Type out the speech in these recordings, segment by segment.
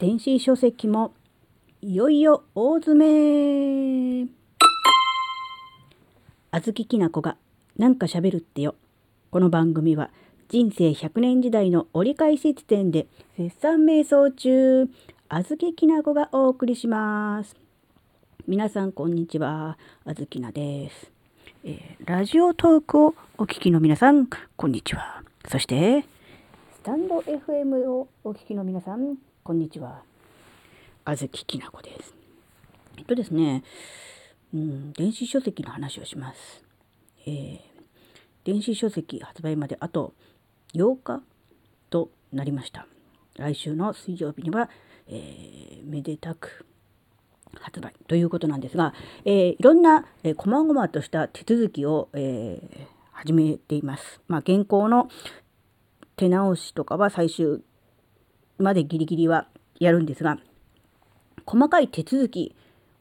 電子書籍もいよいよ大詰めあずききなこがなんか喋るってよ。この番組は人生100年時代の折り返し地点で絶賛瞑想中、あずききなこがお送りします。皆さんこんにちは、あずきなです、えー、ラジオトークをお聞きの皆さん、こんにちは。そして、スタンド FM をお聞きの皆さん、こんにちは。あずききなこです。えっとですね、うん、電子書籍の話をします。えー、電子書籍発売まであと8日となりました。来週の水曜日には、えー、めでたく発売ということなんですが、えー、いろんな、えー、細々とした手続きを、えー、始めています。まあ、現行の手直しとかは最終までギリギリはやるんですが、細かい手続き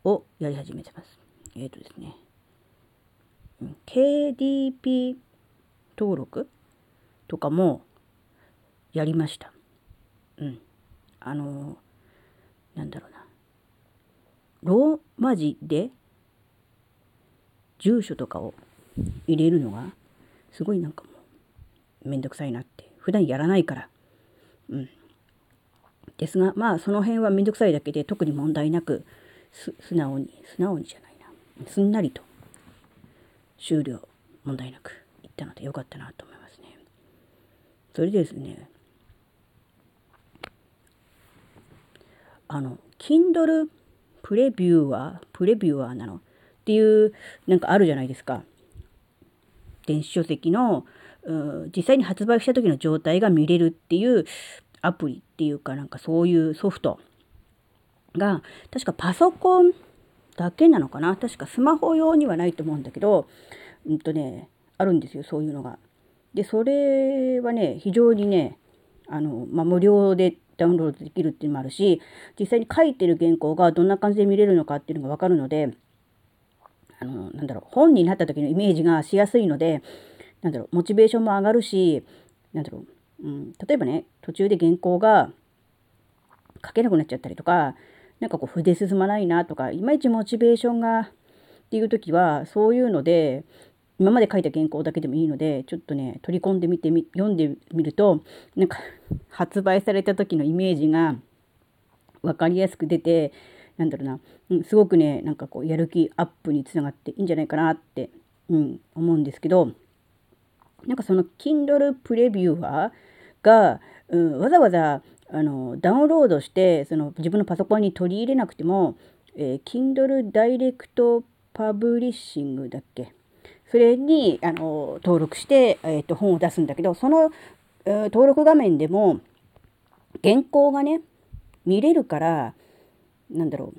をやり始めてます。えっ、ー、とですね、KDP 登録とかもやりました。うん。あの、なんだろうな。ローマ字で住所とかを入れるのがすごいなんかもうめんどくさいなって普段やらないからうんですがまあその辺はめんどくさいだけで特に問題なく素直に素直にじゃないなすんなりと終了問題なくいったのでよかったなと思いますね。それでですね。あの Kindle プレビューはプレビューアーなのっていうなんかあるじゃないですか。電子書籍の実際に発売した時の状態が見れるっていうアプリっていうかなんかそういうソフトが確かパソコンだけなのかな？確かスマホ用にはないと思うんだけどうんとねあるんですよそういうのが。でそれはね非常にねあの、まあ、無料でダウンロードできるっていうのもあるし実際に書いてる原稿がどんな感じで見れるのかっていうのが分かるのであのなんだろう本になった時のイメージがしやすいのでなんだろうモチベーションも上がるしなんだろう、うん、例えばね途中で原稿が書けなくなっちゃったりとかなんかこう筆進まないなとかいまいちモチベーションがっていう時はそういうので今まで書いた原稿だけでもいいのでちょっとね取り込んでみてみ読んでみるとなんか発売された時のイメージが分かりやすく出てなんだろうな、うん、すごくねなんかこうやる気アップにつながっていいんじゃないかなって、うん、思うんですけどなんかその Kindle プレビューーが、うん、わざわざあのダウンロードしてその自分のパソコンに取り入れなくても、えー、Kindle ダイレクトパブリッシングだっけ？それにあの登録して、えーと、本を出すんだけどその、えー、登録画面でも原稿がね見れるからなんだろ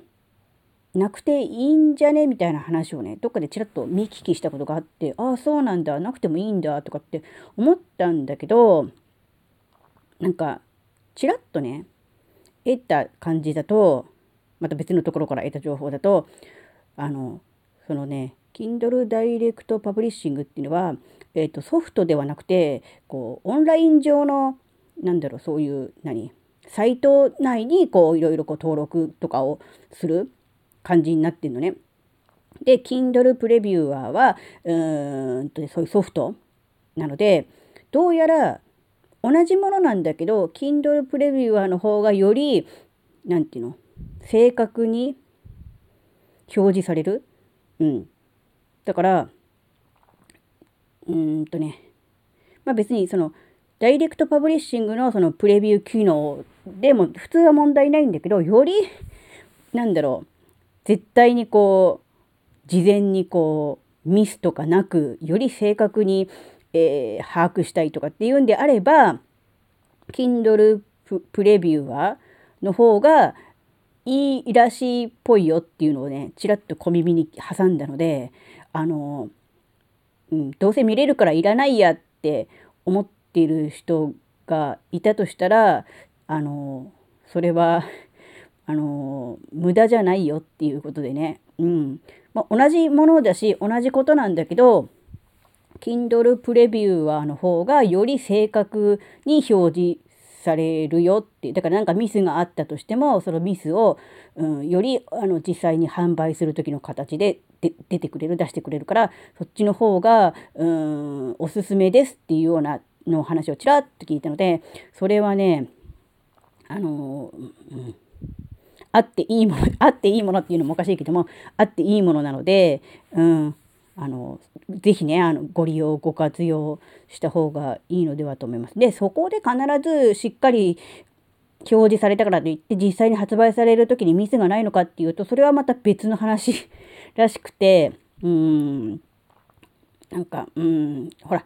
うなくていいんじゃね？みたいな話をねどっかでちらっと見聞きしたことがあってああそうなんだなくてもいいんだとかって思ったんだけどなんかちらっとね得た感じだとまた別のところから得た情報だとあのそのね Kindle Direct Publishing っていうのは、えーと、ソフトではなくてこうオンライン上のなんだろうそういう何サイト内にこういろいろこう登録とかをする感じになってるのね。で Kindle プレビューアーはうーんとねそういうソフトなのでどうやら同じものなんだけど Kindle プレビューアーの方がより何て言うの正確に表示される？うん。だから、うーんとね、まあ別にその、ダイレクトパブリッシングのそのプレビュー機能でも普通は問題ないんだけど、より、なんだろう、絶対にこう、事前にこう、ミスとかなく、より正確に、えー、把握したいとかっていうんであれば、Kindle プレビューはの方がいいらしいっぽいよっていうのをね、ちらっと小耳に挟んだので、あの、うん、どうせ見れるからいらないやって思っている人がいたとしたら、あの、それは、あの、無駄じゃないよっていうことでね、うん。まあ、同じものだし、同じことなんだけど、Kindle プレビューアーの方がより正確に表示されるよってだからなんかミスがあったとしてもそのミスを、うん、よりあの実際に販売する時の形で出てくれる出してくれるからそっちの方が、うん、おすすめですっていうようなの話をちらっと聞いたのでそれはねあの、うん、あっていいものあっていいものっていうのもおかしいけどもあっていいものなので、うん、あのぜひねあのご利用ご活用した方がいいのではと思います。でそこで必ずしっかり表示されたからといって実際に発売される時にミスがないのかっていうとそれはまた別の話 らしくてうんなんかうんほら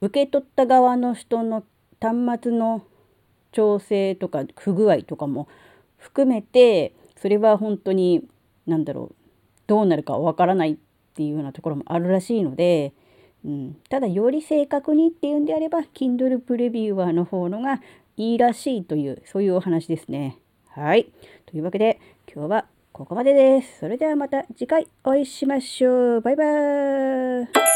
受け取った側の人の端末の調整とか不具合とかも含めてそれは本当に何だろうどうなるかわからないっていうようなところもあるらしいので、うん、ただより正確にっていうんであれば Kindle プレビューアーの方のがいいらしいというそういうお話ですね。はい。というわけで今日はここまでです。それではまた次回お会いしましょう。バイバーイ。